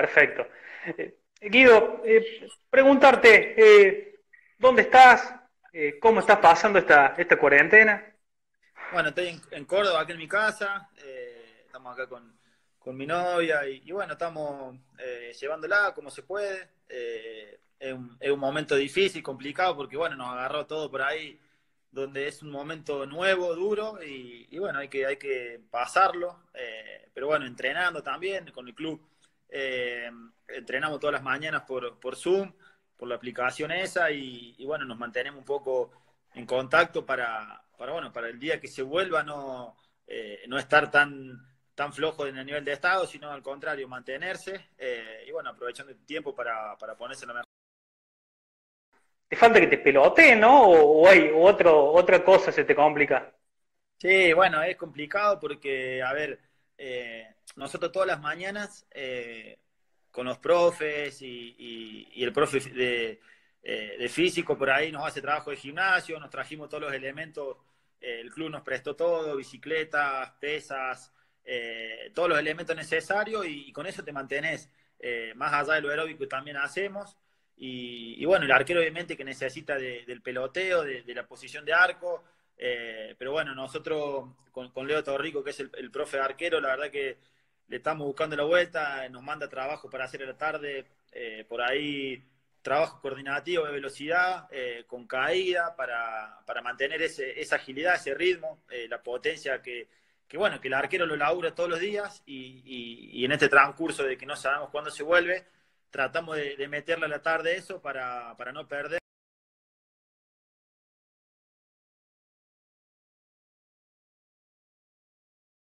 Perfecto. Eh, Guido, eh, preguntarte, eh, ¿dónde estás? ¿Cómo estás pasando esta, esta cuarentena? Bueno, estoy en, Córdoba, aquí en mi casa. estamos acá con, con mi novia y, bueno, estamos llevándola como se puede. Es un, momento difícil, complicado, porque bueno, nos agarró todo por ahí donde es un momento nuevo, duro, y, bueno, hay que, hay que pasarlo, pero bueno, entrenando también con el club, eh, entrenamos todas las mañanas por, por Zoom, por la aplicación esa, y, bueno, nos mantenemos un poco en contacto para, para, bueno, para el día que se vuelva no, eh, no estar tan, tan flojo en el nivel de estado, sino al contrario, mantenerse, y bueno, aprovechando el tiempo para, para ponerse la mejor te falta que te pelote, ¿no? O, hay otro, otra cosa se te complica. Sí, bueno, es complicado porque, a ver, eh, nosotros todas las mañanas eh, con los profes y, el profe de, eh, de, físico por ahí nos hace trabajo de gimnasio, nos trajimos todos los elementos, el club nos prestó todo, bicicletas, pesas, todos los elementos necesarios y, con eso te mantenés más allá de lo aeróbico que también hacemos. Y, bueno, el arquero obviamente que necesita del peloteo, de, la posición de arco, eh, pero bueno, nosotros con, Leo Torrico, que es el, profe arquero, la verdad que le estamos buscando la vuelta, nos manda trabajo para hacer a la tarde, eh, por ahí trabajo coordinativo de velocidad, eh, con caída, para, mantener esa agilidad, ese ritmo, la potencia que, bueno, que el arquero lo labura todos los días y, y en este transcurso de que no sabemos cuándo se vuelve, tratamos de, meterle a la tarde eso para, para no perder.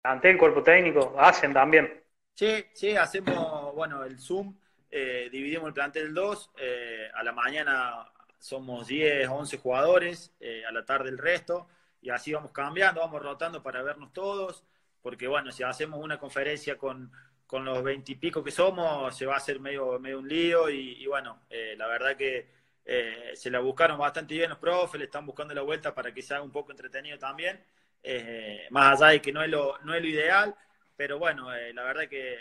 Ante el cuerpo técnico, hacen también. Sí, sí, hacemos, bueno, el Zoom, eh, dividimos el plantel en dos, eh, a la mañana somos 10, 11 jugadores, eh, a la tarde el resto, y así vamos cambiando, vamos rotando para vernos todos, porque bueno, si hacemos una conferencia con, con los veintipico que somos se va a hacer medio, medio un lío y, bueno, eh, la verdad que eh, se la buscaron bastante bien los profes, le están buscando la vuelta para que sea un poco entretenido también, eh, más allá de que no es lo, no es lo ideal, pero bueno, la verdad que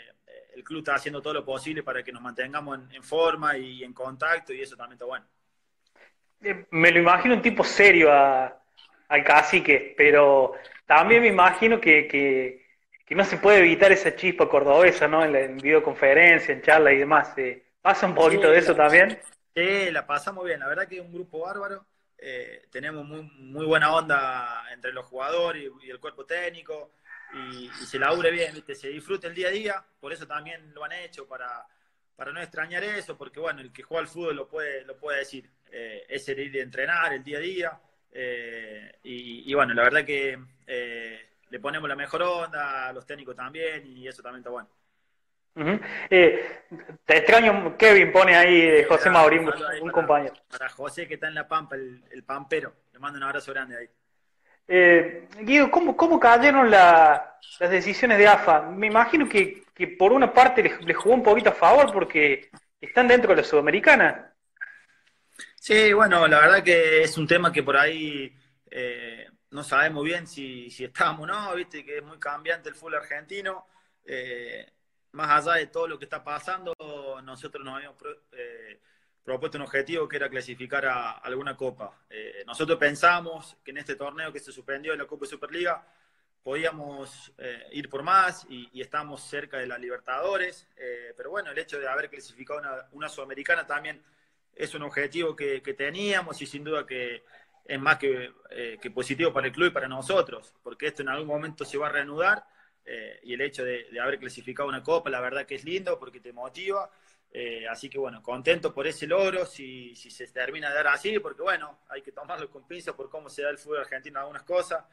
el club está haciendo todo lo posible para que nos mantengamos en, forma y en contacto y eso también está bueno. Me lo imagino un tipo serio a, al cacique, pero también me imagino que que no se puede evitar esa chispa cordobesa, ¿no? En, la, videoconferencia, en charla y demás. Eh, ¿Pasa un poquito de eso también? Sí, la pasamos bien. La verdad que es un grupo bárbaro. Eh, tenemos muy, muy buena onda entre los jugadores y, el cuerpo técnico. Y, se labure bien, se disfruta el día a día. Por eso también lo han hecho, para, para no extrañar eso. Porque, bueno, el que juega al fútbol lo puede, lo puede decir. Eh, es el ir de entrenar el día a día. Y, y, bueno, la verdad que le ponemos la mejor onda, los técnicos también, y eso también está bueno. Eh, te extraño, Kevin pone ahí eh, José Maurín, un compañero. Para José que está en la Pampa, el, pampero, le mando un abrazo grande ahí. Eh, Guido, ¿cómo, cómo cayeron las decisiones de AFA? Me imagino que, por una parte les, jugó un poquito a favor porque están dentro de la Sudamericana. Sí, bueno, la verdad que es un tema que por ahí no sabemos bien si, si estamos o no, viste que es muy cambiante el fútbol argentino. Eh, más allá de todo lo que está pasando, nosotros nos habíamos eh, propuesto un objetivo que era clasificar a, alguna copa. Eh, nosotros pensamos que en este torneo que se suspendió en la Copa Superliga podíamos ir por más y, estamos cerca de la Libertadores, pero bueno, el hecho de haber clasificado una, una Sudamericana también es un objetivo que, que teníamos y sin duda que es más eh, que, positivo para el club y para nosotros, porque esto en algún momento se va a reanudar eh, y el hecho de, haber clasificado una copa, la verdad que es lindo porque te motiva. Eh, así que bueno, contento por ese logro, si, si, se termina de dar así, porque bueno, hay que tomarlo con pinzas por cómo se da el fútbol argentino algunas cosas.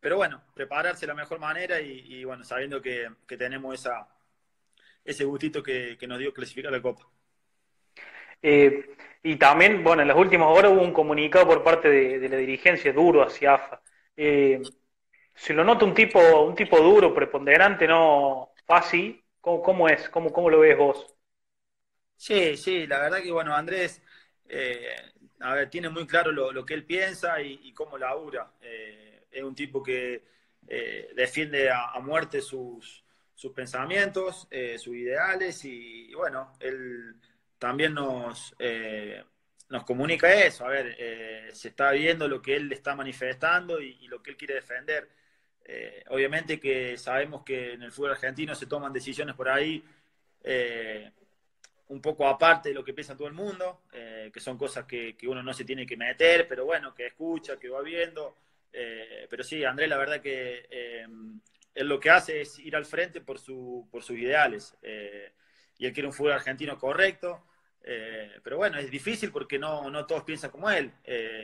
pero bueno, prepararse de la mejor manera y, bueno, sabiendo que, tenemos esa, ese gustito que, que nos dio clasificar la copa. Eh, y también, bueno, en las últimas horas hubo un comunicado por parte de, la dirigencia duro hacia AFA. Eh, se lo nota un tipo, un tipo duro, preponderante, ¿no? Fácil. ¿Cómo, es? ¿Cómo, ¿Cómo lo ves vos? Sí, sí, la verdad que, bueno, Andrés, eh, a ver, tiene muy claro lo, que él piensa y, cómo labura. Eh, es un tipo que defiende a, muerte sus, sus pensamientos, sus ideales y, bueno, él también nos, nos comunica eso. A ver, se está viendo lo que él está manifestando y, lo que él quiere defender. Obviamente que sabemos que en el fútbol argentino se toman decisiones por ahí un poco aparte de lo que piensa todo el mundo, eh, que son cosas que, uno no se tiene que meter, pero bueno, que escucha, que va viendo. Eh, pero sí, Andrés, la verdad que eh, él lo que hace es ir al frente por, su, por sus ideales. y él quiere un fútbol argentino correcto. pero bueno, es difícil porque no, no todos piensan como él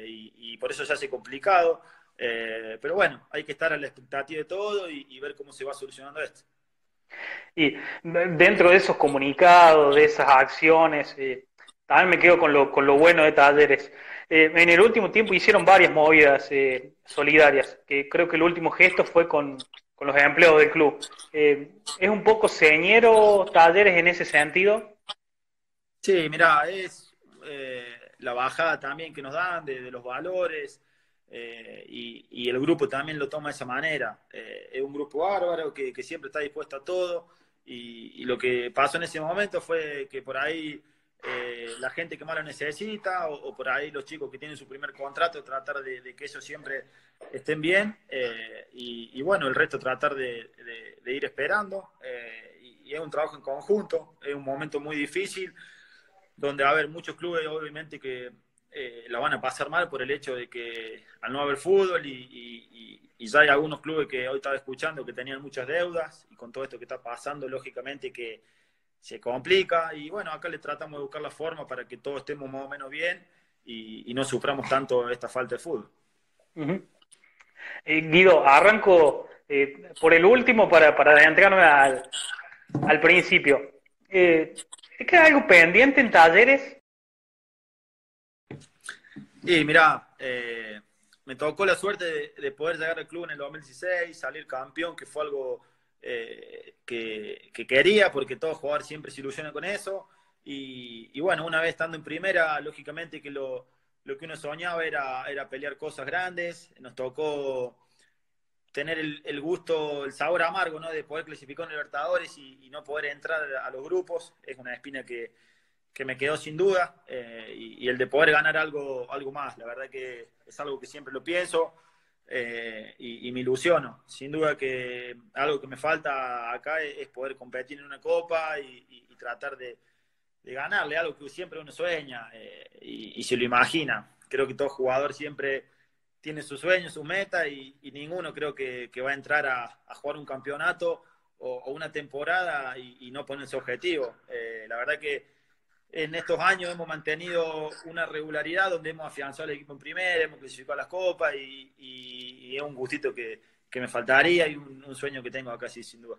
y, por eso se hace complicado. Pero bueno, hay que estar a la expectativa de todo y ver cómo se va solucionando esto. Y dentro de esos comunicados, de esas acciones, eh, también me quedo con lo, con lo bueno de Talleres. Eh, en el último tiempo hicieron varias movidas eh, solidarias, que creo que el último gesto fue con, los empleados del club. ¿Es un poco señero Talleres en ese sentido? Sí, mira, es la bajada también que nos dan de los valores, eh, y, el grupo también lo toma de esa manera. Eh, es un grupo bárbaro que, siempre está dispuesto a todo y, lo que pasó en ese momento fue que por ahí eh, la gente que más lo necesita o, por ahí los chicos que tienen su primer contrato tratar de, que ellos siempre estén bien y, bueno, el resto tratar de, ir esperando y, es un trabajo en conjunto, es un momento muy difícil donde va a haber muchos clubes obviamente que eh, la van a pasar mal por el hecho de que al no haber fútbol y, ya hay algunos clubes que hoy estaba escuchando que tenían muchas deudas y con todo esto que está pasando, lógicamente que se complica y bueno, acá le tratamos de buscar la forma para que todos estemos más o menos bien y, no suframos tanto esta falta de fútbol. Eh, Guido, arranco eh, por el último para, para adentrarme al, al principio. ¿Te queda algo pendiente en talleres y mira, eh, me tocó la suerte de, poder llegar al club en el 2016, salir campeón, que fue algo eh, que, quería, porque todo jugador siempre se ilusiona con eso. Y, bueno, una vez estando en primera, lógicamente que lo, que uno soñaba era, pelear cosas grandes. Nos tocó tener el, gusto, el sabor amargo, ¿no? De poder clasificar en Libertadores y, no poder entrar a los grupos. Es una espina que, que me quedó sin duda eh, y, el de poder ganar algo, algo más. La verdad que es algo que siempre lo pienso eh, y, me ilusiono. Sin duda que algo que me falta acá es, poder competir en una copa y, tratar de, ganarle algo que siempre uno sueña eh, y, se lo imagina. Creo que todo jugador siempre tiene sus sueños, su meta y, ninguno creo que, va a entrar a, jugar un campeonato o, una temporada y, no ponerse objetivo. la verdad que en estos años hemos mantenido una regularidad donde hemos afianzado al equipo en primera, hemos clasificado a las copas y, es un gustito que, me faltaría y un, sueño que tengo acá, sí, sin duda.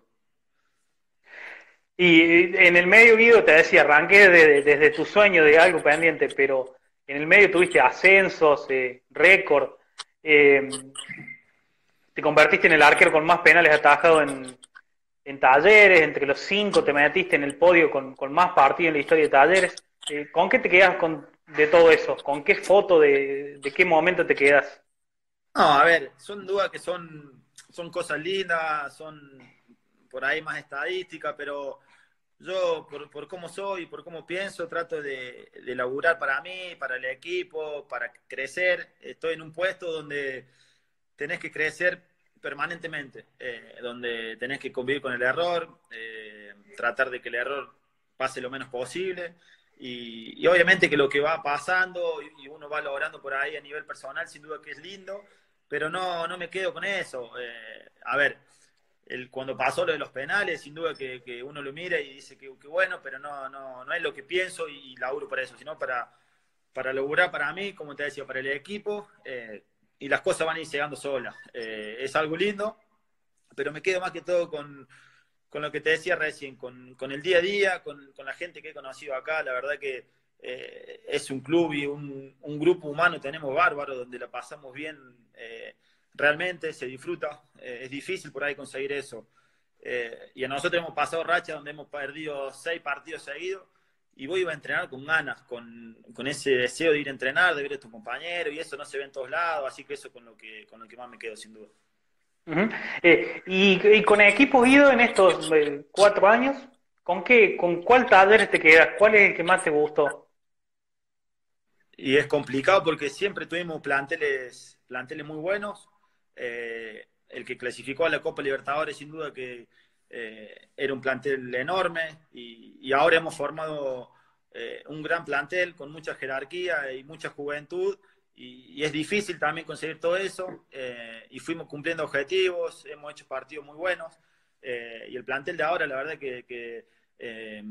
Y en el medio, Guido, te decía, arranqué desde tu sueño de algo pendiente, pero en el medio tuviste ascensos, eh, récord, eh, te convertiste en el arquero con más penales atajados en, en talleres, entre los cinco te metiste en el podio con, más partidos en la historia de talleres. Eh, ¿Con qué te quedas con, de todo eso? ¿Con qué foto de, qué momento te quedas? No, a ver, son dudas que son, son cosas lindas, son por ahí más estadísticas, pero yo por, por cómo soy, por cómo pienso, trato de, de laburar para mí, para el equipo, para crecer. Estoy en un puesto donde tenés que crecer permanentemente, eh, donde tenés que convivir con el error, eh, tratar de que el error pase lo menos posible. Y, obviamente que lo que va pasando y, uno va logrando por ahí a nivel personal, sin duda que es lindo, pero no, no me quedo con eso. Eh, a ver, cuando pasó lo de los penales, sin duda que, uno lo mira y dice que, bueno, pero no, no, no es lo que pienso y, laburo para eso, sino para, para lograr para mí, como te decía, para el equipo, y las cosas van a ir llegando solas. Eh, es algo lindo, pero me quedo más que todo con, lo que te decía recién, con, el día a día, con, la gente que he conocido acá. La verdad que eh, es un club y un, grupo humano, tenemos bárbaro, donde la pasamos bien eh, realmente, se disfruta. es difícil por ahí conseguir eso. y a nosotros hemos pasado racha donde hemos perdido seis partidos seguidos y vos ibas a entrenar con ganas, con, ese deseo de ir a entrenar, de ver a tu compañero, y eso no se ve en todos lados, así que eso con lo que, con lo que más me quedo, sin duda. Eh, y, con equipos ido en estos eh, cuatro años, ¿con qué, con cuál taller te quedas? ¿Cuál es el que más te gustó? Y es complicado porque siempre tuvimos planteles, planteles muy buenos. Eh, el que clasificó a la Copa Libertadores, sin duda que era un plantel enorme. Y, ahora hemos formado un gran plantel con mucha jerarquía y mucha juventud y, es difícil también conseguir todo eso, eh, y fuimos cumpliendo objetivos, hemos hecho partidos muy buenos, eh, y el plantel de ahora, la verdad que, eh,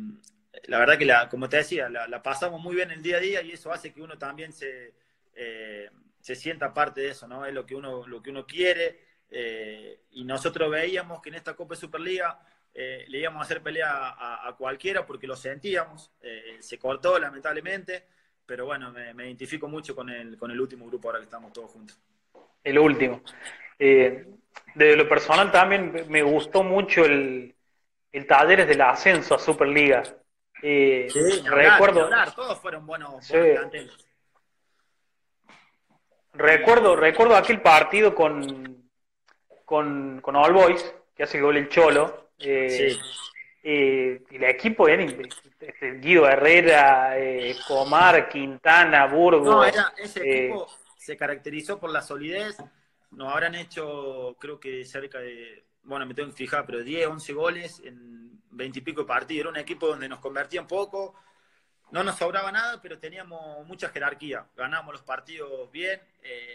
la verdad que, la, como te decía, la, pasamos muy bien el día a día, y eso hace que uno también se, se sienta parte de eso, ¿no? Es lo que uno, lo que uno quiere, y nosotros veíamos que en esta Copa de Superliga le íbamos a hacer pelea a, a cualquiera porque lo sentíamos, se cortó lamentablemente, pero bueno, me, identifico mucho con el, con el último grupo ahora que estamos todos juntos. El último. Eh, de lo personal también me gustó mucho el, el Talleres del ascenso a Superliga. Eh, sí, recuerdo, todos fueron buenos, sí. Recuerdo, recuerdo aquel partido con, con, con All Boys, que hace gol el Cholo. Eh, sí. Eh, y el equipo era este, Guido Herrera, eh, Comar, Quintana, Burgos. No, ese eh, equipo se caracterizó por la solidez. Nos habrán hecho, creo que cerca de, bueno, me tengo que fijar, pero 10, 11 goles en 20 y pico de partidos. Era un equipo donde nos convertían poco. No nos sobraba nada, pero teníamos mucha jerarquía. Ganábamos los partidos bien,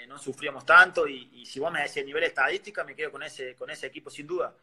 no sufríamos tanto. Y, si vos me decís nivel estadística, me quedo con ese, con ese equipo sin duda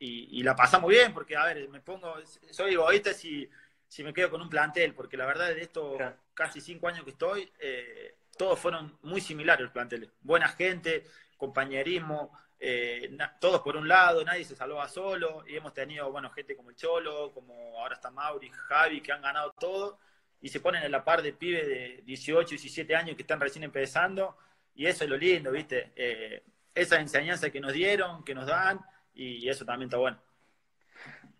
y, la pasamos bien, porque, a ver, me pongo, soy egoísta si, si me quedo con un plantel, porque la verdad de estos casi cinco años que estoy, eh, todos fueron muy similares los planteles. Buena gente, compañerismo, eh, todos por un lado, nadie se salvaba solo, y hemos tenido, bueno, gente como el Cholo, como ahora está Mauri, Javi, que han ganado todo, y se ponen en la par de pibes de 18, 17 años que están recién empezando, y eso es lo lindo, ¿viste? Eh, esa enseñanza que nos dieron, que nos dan, y eso también está bueno.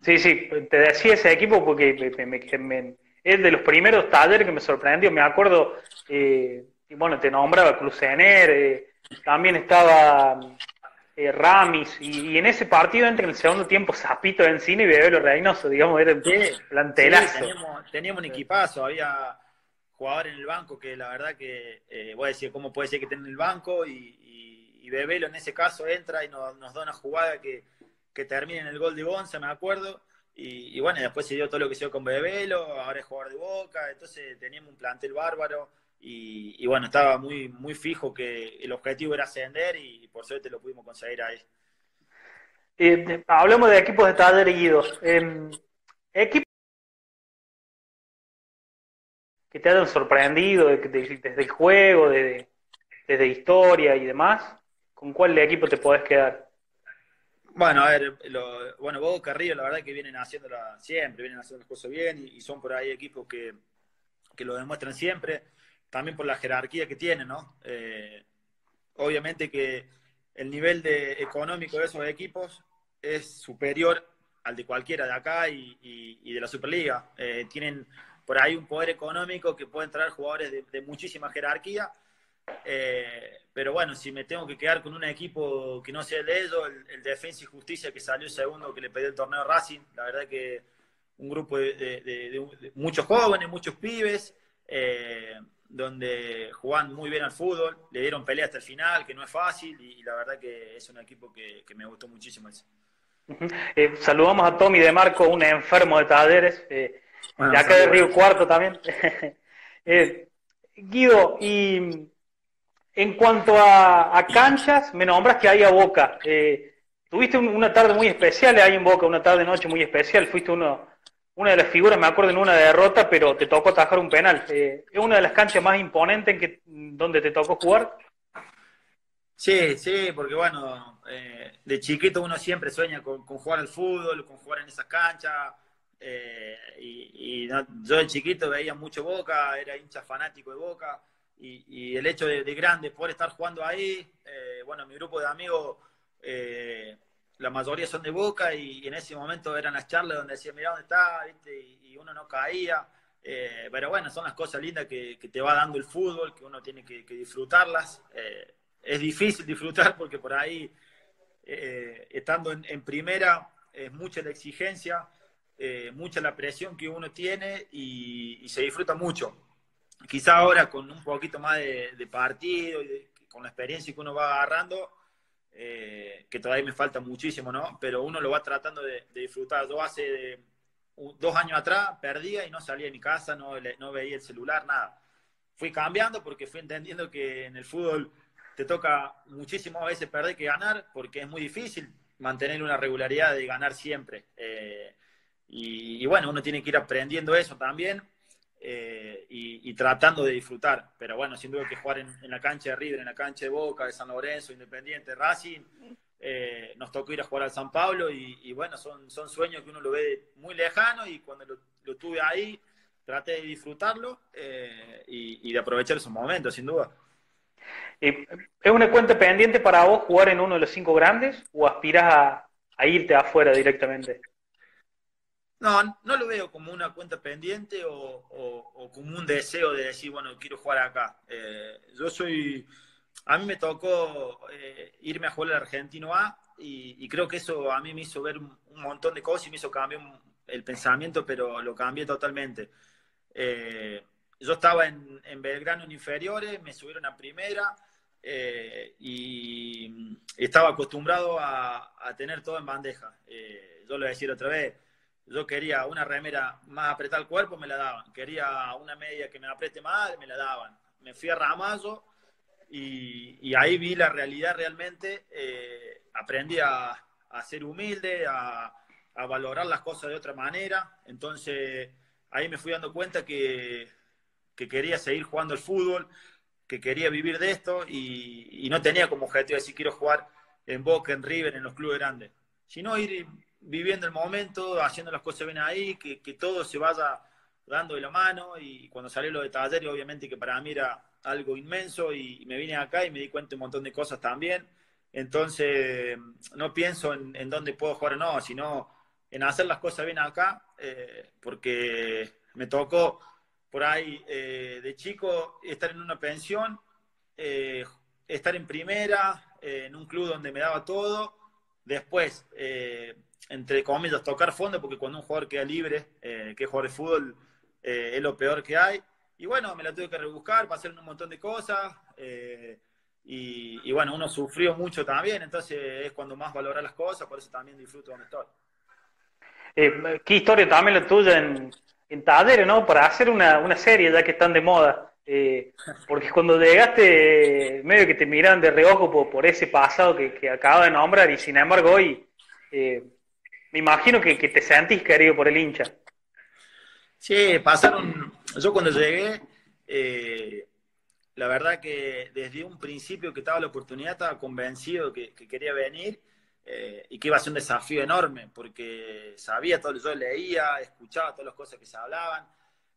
Sí, sí, te decía ese equipo porque es de los primeros talleres que me sorprendió. Me acuerdo, eh, y bueno, te nombraba Clusener, eh, también estaba eh, Ramis, y, en ese partido entre en el segundo tiempo Zapito en cine y Bebelo Reynoso, digamos, era un plantelazo. teníamos, un equipazo, había jugadores en el banco que la verdad que, voy a decir, ¿cómo puede ser que estén en el banco? Y, y Bebelo en ese caso entra y nos, da una jugada que, termina en el gol de Gonza, me acuerdo. Y, bueno, después se dio todo lo que se dio con Bebelo, ahora es jugador de Boca, entonces teníamos un plantel bárbaro y, bueno, estaba muy, muy fijo que el objetivo era ascender y por suerte lo pudimos conseguir ahí. Eh, hablamos de equipos de taller guidos. Eh, equipos que te hayan sorprendido desde el juego, desde, desde historia y demás. ¿Con cuál de equipo te podés quedar? Bueno, a ver, lo, bueno, Boca, Río, la verdad que vienen haciéndola siempre, vienen haciendo las cosas bien y, son por ahí equipos que, lo demuestran siempre, también por la jerarquía que tienen, ¿no? Eh, obviamente que el nivel de, económico de esos equipos es superior al de cualquiera de acá y, de la Superliga. Eh, tienen por ahí un poder económico que pueden traer jugadores de muchísima jerarquía eh, pero bueno, si me tengo que quedar con un equipo que no sea de ellos, el, Defensa y Justicia que salió segundo, que le pidió el torneo Racing, la verdad que un grupo de, muchos jóvenes, muchos pibes, donde juegan muy bien al fútbol, le dieron pelea hasta el final, que no es fácil, y, la verdad que es un equipo que, me gustó muchísimo. Eh, saludamos a Tommy de Marco, un enfermo de talleres, de acá de Río Cuarto también. Guido, y en cuanto a, canchas, me nombras que hay a Boca. Eh, tuviste una tarde muy especial ahí en Boca, una tarde-noche muy especial. Fuiste uno, una de las figuras, me acuerdo, en una derrota, pero te tocó atajar un penal. Eh, ¿Es una de las canchas más imponentes en que, donde te tocó jugar? Sí, sí, porque bueno, eh, de chiquito uno siempre sueña con, jugar al fútbol, con jugar en esas canchas. y, yo de chiquito veía mucho Boca, era hincha fanático de Boca y, el hecho de, grande poder estar jugando ahí, eh, bueno, mi grupo de amigos, eh, la mayoría son de Boca y, en ese momento eran las charlas donde decían, mira dónde está, Y, uno no caía. Eh, pero bueno, son las cosas lindas que, te va dando el fútbol, que uno tiene que, disfrutarlas. es difícil disfrutar porque por ahí, eh, estando en, primera, es mucha la exigencia, eh, mucha la presión que uno tiene y, se disfruta mucho. Quizá ahora con un poquito más de, partido y con la experiencia que uno va agarrando, eh, que todavía me falta muchísimo, ¿no? Pero uno lo va tratando de, disfrutar. Yo hace dos años atrás perdía y no salía de mi casa, no, no veía el celular, nada. Fui cambiando porque fui entendiendo que en el fútbol te toca muchísimas veces perder que ganar, porque es muy difícil mantener una regularidad de ganar siempre. Eh, y, bueno, uno tiene que ir aprendiendo eso también eh, y, tratando de disfrutar. Pero bueno, sin duda que jugar en, la cancha de River, en la cancha de Boca, de San Lorenzo, Independiente, Racing, eh, nos tocó ir a jugar al San Pablo y, bueno, son, son sueños que uno lo ve muy lejano y cuando lo, tuve ahí, traté de disfrutarlo y de aprovechar esos momentos, sin duda. ¿Es una cuenta pendiente para vos jugar en uno de los cinco grandes o aspiras a, irte afuera directamente? No, no lo veo como una cuenta pendiente o, como un deseo de decir, bueno, quiero jugar acá. Eh, yo soy, a mí me tocó eh, irme a jugar al Argentino A y, creo que eso a mí me hizo ver un, montón de cosas y me hizo cambiar el pensamiento, pero lo cambié totalmente. Eh, yo estaba en, Belgrano en inferiores, me subieron a primera eh, y estaba acostumbrado a, tener todo en bandeja. Yo lo voy a decir otra vez, yo quería una remera más apretada al cuerpo, me la daban. Quería una media que me apriete más, me la daban. Me fui a Ramallo y, ahí vi la realidad realmente. Eh, aprendí a, ser humilde, a, valorar las cosas de otra manera. Entonces ahí me fui dando cuenta que que quería seguir jugando el fútbol, que quería vivir de esto y, no tenía como objetivo decir quiero jugar en Boca, en River, en los clubes grandes, sino ir viviendo el momento, haciendo las cosas bien ahí, que, todo se vaya dando de la mano y cuando salió lo de taller, obviamente que para mí era algo inmenso y, me vine acá y me di cuenta de un montón de cosas también. Entonces, no pienso en, dónde puedo jugar o no, sino en hacer las cosas bien acá, eh, porque me tocó por ahí eh, de chico estar en una pensión, eh, estar en primera, eh, en un club donde me daba todo, después, entre comillas, tocar fondo, porque cuando un jugador queda libre, que es jugador de fútbol, es lo peor que hay. Y bueno, me la tuve que rebuscar, pasar un montón de cosas. Y, y, bueno, uno sufrió mucho también, entonces es cuando más valora las cosas, por eso también disfruto donde estoy. ¿Qué historia también la tuya en, en Talleres, ¿no? Para hacer una, serie ya que están de moda. Eh, porque cuando llegaste, medio que te miran de reojo por, ese pasado que, que, acabo de nombrar, y sin embargo hoy eh, me imagino que, te sentís querido por el hincha. Sí, pasaron. Yo cuando llegué, eh, la verdad que desde un principio que estaba la oportunidad, estaba convencido que, que quería venir eh, y que iba a ser un desafío enorme, porque sabía todo, yo leía, escuchaba todas las cosas que se hablaban,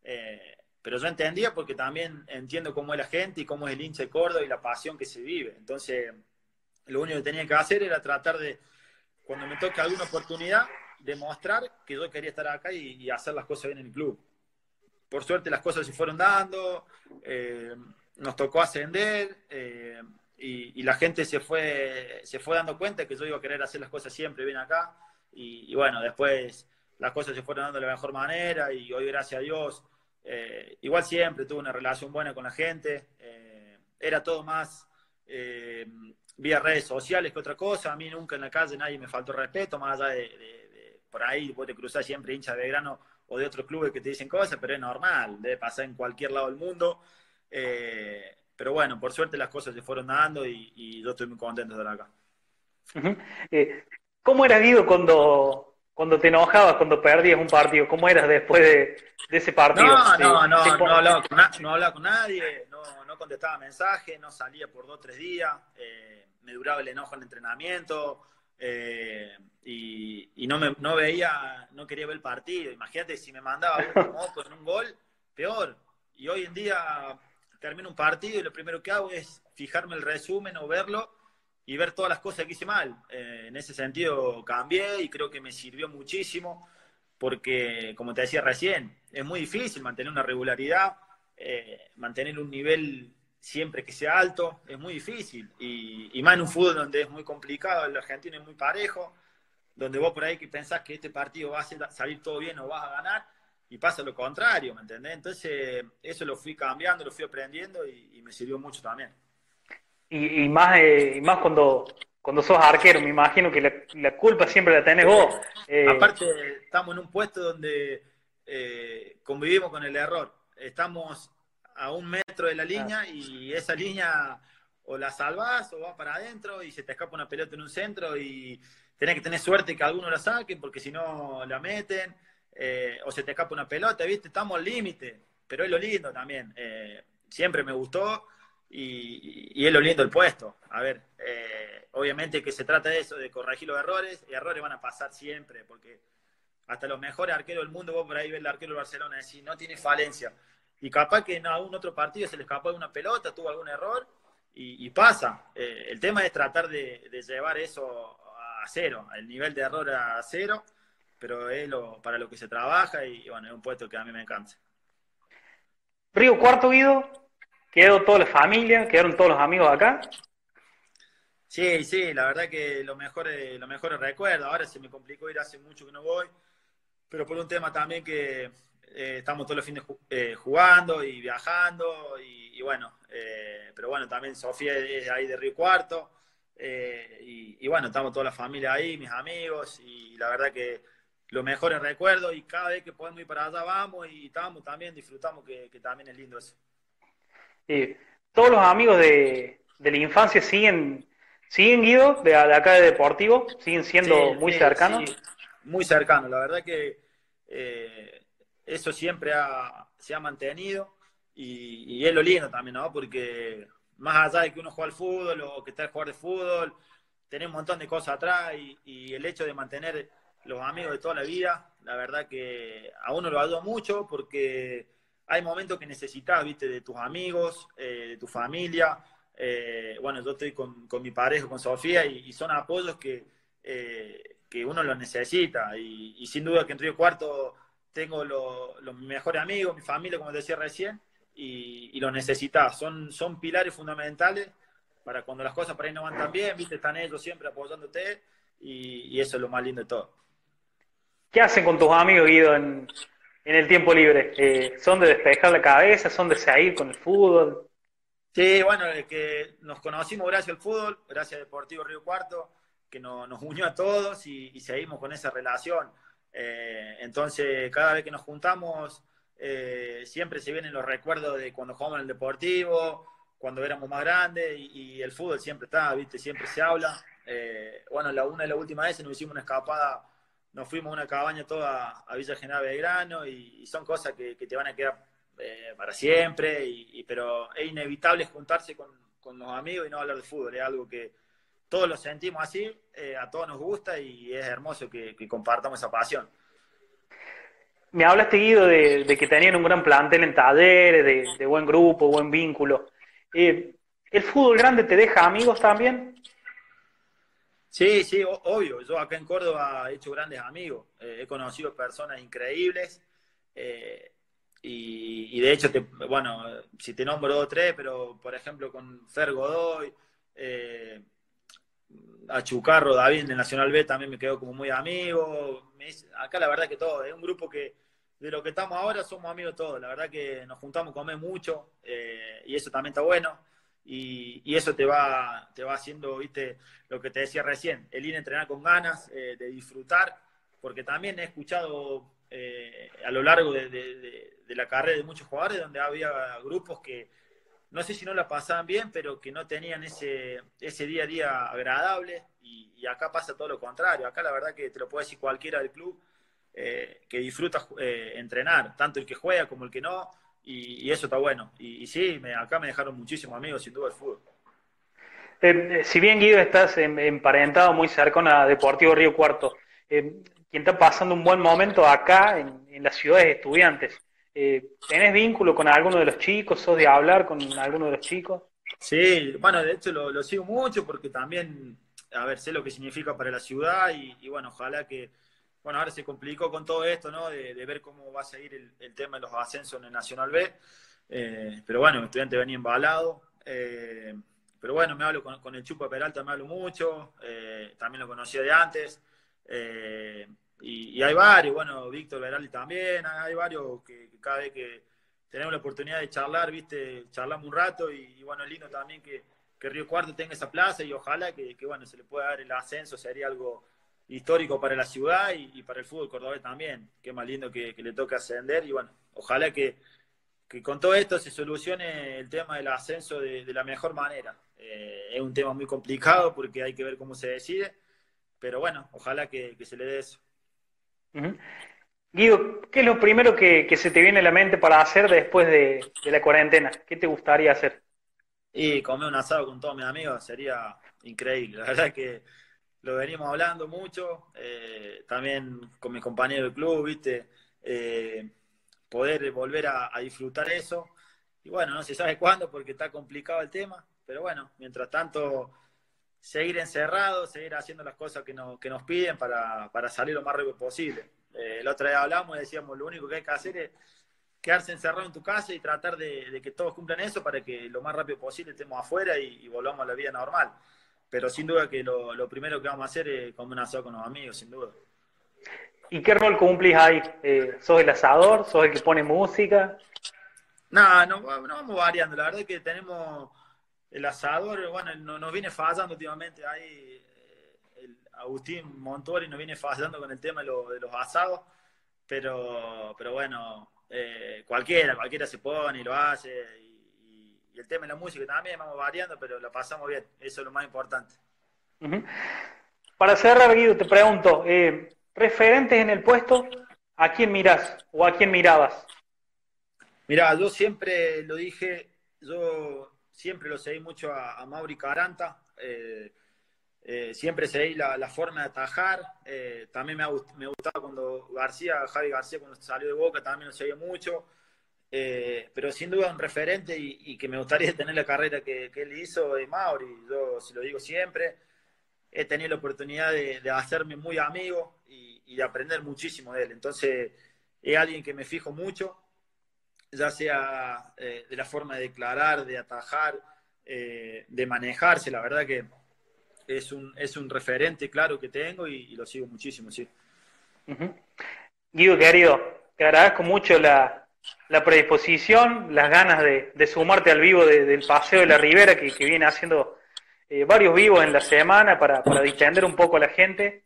eh, pero yo entendía porque también entiendo cómo es la gente y cómo es el hincha de Córdoba y la pasión que se vive. Entonces, lo único que tenía que hacer era tratar de, cuando me toque alguna oportunidad, demostrar que yo quería estar acá y, hacer las cosas bien en el club. Por suerte las cosas se fueron dando, eh, nos tocó ascender, y, la gente se fue, se fue dando cuenta que yo iba a querer hacer las cosas siempre bien acá. Y, bueno, después las cosas se fueron dando de la mejor manera y hoy, gracias a Dios, eh, igual siempre tuve una relación buena con la gente. Eh, era todo más eh, vía redes sociales que otra cosa. A mí nunca en la calle nadie me faltó respeto, más allá de, por ahí vos te cruzás siempre hincha de grano o de otros clubes que te dicen cosas, pero es normal, debe pasar en cualquier lado del mundo. Eh, pero bueno, por suerte las cosas se fueron dando y, yo estoy muy contento de estar acá. Eh, ¿Cómo era Guido cuando, cuando te enojabas, cuando perdías un partido? ¿Cómo eras después de, ese partido? No, no, no, no, hablaba con, no hablaba con nadie, no, contestaba mensajes, no salía por dos o tres días, eh, me duraba el enojo en el entrenamiento eh, y, no, me, no veía, no quería ver el partido. Imagínate si me mandaba un moco en un gol, peor. Y hoy en día termino un partido y lo primero que hago es fijarme el resumen o verlo y ver todas las cosas que hice mal. Eh, en ese sentido cambié y creo que me sirvió muchísimo porque, como te decía recién, es muy difícil mantener una regularidad, eh, mantener un nivel siempre que sea alto, es muy difícil. Y, más en un fútbol donde es muy complicado, el argentino es muy parejo, donde vos por ahí que pensás que este partido va a salir todo bien o vas a ganar, y pasa lo contrario, ¿me entendés? Entonces, eso lo fui cambiando, lo fui aprendiendo y, me sirvió mucho también. Y, más, eh, y más cuando, cuando sos arquero, me imagino que la, culpa siempre la tenés vos. Eh. Aparte, estamos en un puesto donde eh, convivimos con el error. Estamos a un metro de la línea y esa línea o la salvás o va para adentro y se te escapa una pelota en un centro y tenés que tener suerte que alguno la saque porque si no la meten eh, o se te escapa una pelota, ¿viste? Estamos al límite, pero es lo lindo también. Eh, siempre me gustó y, es lo lindo el puesto. A ver, eh, obviamente que se trata de eso, de corregir los errores, y errores van a pasar siempre porque hasta los mejores arqueros del mundo, vos por ahí ves el arquero del Barcelona, decís, no tiene falencia y capaz que en algún otro partido se le escapó una pelota, tuvo algún error y, pasa. Eh, el tema es tratar de, llevar eso a cero, el nivel de error a cero, pero es lo, para lo que se trabaja y bueno, es un puesto que a mí me encanta. Río Cuarto Guido, quedó toda la familia, quedaron todos los amigos acá. Sí, sí, la verdad que lo mejor, lo mejor recuerdo. Ahora se me complicó ir hace mucho que no voy, pero por un tema también que eh, estamos todos los fines eh, jugando y viajando, y, bueno, eh, pero bueno, también Sofía es ahí de Río Cuarto, y, bueno, estamos toda la familia ahí, mis amigos, y la verdad que lo mejor es recuerdo, y cada vez que podemos ir para allá vamos, y estamos también, disfrutamos, que, también es lindo eso. Todos los amigos de, la infancia siguen, siguen Guido, de, acá de Deportivo, siguen siendo muy cercanos. muy cercanos, la verdad que eso siempre se ha mantenido y, es lo lindo también, ¿no? Porque más allá de que uno juega al fútbol o que está el jugar de fútbol, tiene un montón de cosas atrás y, el hecho de mantener los amigos de toda la vida, la verdad que a uno lo ayuda mucho porque hay momentos que necesitas, viste, de tus amigos, eh, de tu familia. Eh, bueno, yo estoy con, mi pareja, con Sofía, y, son apoyos que, eh, que uno los necesita. Y, sin duda que en Río Cuarto tengo los mejores amigos, mi familia, como decía recién, y, los necesitas. Son, son pilares fundamentales para cuando las cosas por ahí no van tan bien, viste, están ellos siempre apoyándote y, eso es lo más lindo de todo. ¿Qué hacen con tus amigos, Guido, en, el tiempo libre? Eh, ¿Son de despejar la cabeza? ¿Son de seguir con el fútbol? Sí, bueno, que nos conocimos gracias al fútbol, gracias a Deportivo Río Cuarto, que nos, unió a todos y seguimos con esa relación eh, entonces, cada vez que nos juntamos, eh, siempre se vienen los recuerdos de cuando jugamos en el Deportivo, cuando éramos más grandes, y, el fútbol siempre está, ¿viste? Siempre se habla. Bueno, la una de las últimas veces nos hicimos una escapada, nos fuimos a una cabaña toda a Villa General Belgrano, y, son cosas que, te van a quedar para siempre, y, pero es inevitable juntarse con, con los amigos y no hablar de fútbol, es algo que todos lo sentimos así, eh, a todos nos gusta y es hermoso que, compartamos esa pasión. Me hablaste, Guido, de, que tenían un gran plantel en talleres, de, buen grupo, buen vínculo. Eh, ¿El fútbol grande te deja amigos también? Sí, sí, obvio. Yo acá en Córdoba he hecho grandes amigos. Eh, he conocido personas increíbles. y, de hecho, bueno, si te nombro dos tres, pero por ejemplo con Fer Godoy, a Chucarro, David de Nacional B también me quedó como muy amigo. acá la verdad que todo, es un grupo que de lo que estamos ahora somos amigos todos. La verdad que nos juntamos a comer mucho eh, y eso también está bueno. Y, eso te va, te va haciendo, lo que te decía recién, el ir a entrenar con ganas, eh, de disfrutar, porque también he escuchado eh, a lo largo de la carrera de muchos jugadores donde había grupos que no sé si no la pasaban bien, pero que no tenían ese, ese día a día agradable. Y, acá pasa todo lo contrario. Acá la verdad que te lo puede decir cualquiera del club eh, que disfruta entrenar, tanto el que juega como el que no. Y, eso está bueno. Y, sí, acá me dejaron muchísimos amigos, sin duda, el fútbol. Eh, si bien Guido estás emparentado muy cercano a Deportivo Río Cuarto, quien está pasando un buen momento acá en, en las ciudades estudiantes, eh, ¿Tenés vínculo con alguno de los chicos? ¿Sos de hablar con alguno de los chicos? Sí, bueno, de hecho lo, sigo mucho porque también, a ver, sé lo que significa para la ciudad y, bueno, ojalá que, bueno, ahora se complicó con todo esto, ¿no? De, ver cómo va a seguir el, tema de los ascensos en el Nacional B. Eh, pero bueno, el estudiante venía embalado. Eh, pero bueno, me hablo con, el Chupa Peralta, me hablo mucho, eh, también lo conocía de antes. Y, hay varios, bueno, Víctor Verali también, hay varios que, cada vez que tenemos la oportunidad de charlar, viste, charlamos un rato y, bueno, es lindo también que, Río Cuarto tenga esa plaza y ojalá que, bueno, se le pueda dar el ascenso, sería algo histórico para la ciudad y, para el fútbol cordobés también. Qué más lindo que, le toque ascender y bueno, ojalá que, con todo esto se solucione el tema del ascenso de, la mejor manera. Eh, es un tema muy complicado porque hay que ver cómo se decide, pero bueno, ojalá que, se le dé eso. Guido, ¿qué es lo primero que, se te viene a la mente para hacer después de, la cuarentena? ¿Qué te gustaría hacer? Y comer un asado con todos mis amigos sería increíble. La verdad que lo venimos hablando mucho, eh, también con mis compañeros del club, ¿viste? Eh, poder volver a, disfrutar eso. Y bueno, no se sabe cuándo porque está complicado el tema, pero bueno, mientras tanto, seguir encerrados, seguir haciendo las cosas que, que nos piden para, salir lo más rápido posible. Eh, la otra vez hablamos y decíamos, lo único que hay que hacer es quedarse encerrado en tu casa y tratar de, que todos cumplan eso para que lo más rápido posible estemos afuera y volvamos a la vida normal pero sin duda que lo, primero que vamos a hacer es comer un asado con los amigos, sin duda. ¿Y qué rol cumplís ahí? Eh, ¿Sos el asador? ¿Sos el que pone música? No, no, vamos variando. La verdad es que tenemos el asador, bueno, nos viene fallando últimamente ahí. Eh, el Agustín Montori nos viene fallando con el tema de, los asados, pero, pero bueno, eh, cualquiera, cualquiera se pone y lo hace y el tema de la música también vamos variando, pero lo pasamos bien, eso es lo más importante. Para cerrar, Guido, te pregunto, eh, referentes en el puesto, ¿a quién mirás o a quién mirabas? Mirá, yo siempre lo dije, yo siempre lo seguí mucho a, Mauri Caranta, eh, eh, siempre seguí la, forma de atajar, también me, me gustaba cuando García, Javi García cuando salió de Boca, también lo seguía mucho. Eh, pero sin duda un referente y, que me gustaría tener la carrera que, él hizo de Mauri. Yo se lo digo siempre, he tenido la oportunidad de, hacerme muy amigo y, de aprender muchísimo de él. Entonces, es alguien que me fijo mucho, ya sea eh, de la forma de declarar, de atajar, eh, de manejarse. La verdad que es un, es un referente claro que tengo y, lo sigo muchísimo, sí. Guido, querido, te agradezco mucho la, la predisposición, las ganas de, sumarte al vivo del Paseo de la Ribera, que, viene haciendo eh, varios vivos en la semana para, para, distender un poco a la gente.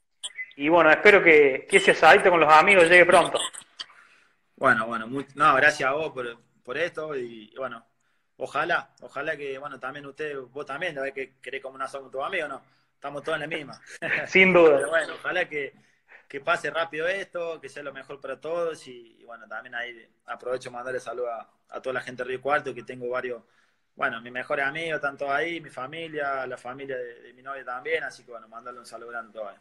Y bueno, espero que, que ese asadito con los amigos llegue pronto. Bueno, bueno, no, gracias a vos por, esto y bueno, ojalá, ojalá que, bueno, también usted, vos también, que querés como una con tu amigo, ¿no? Estamos todos en la misma. Sin duda. bueno, ojalá que, que pase rápido esto, que sea lo mejor para todos y, bueno, también ahí aprovecho mandarle saludos a, toda la gente de Río Cuarto, que tengo varios, bueno, mis mejores amigos, tanto ahí, mi familia, la familia de, mi novia también, así que bueno, mandarle un saludo grande a todos.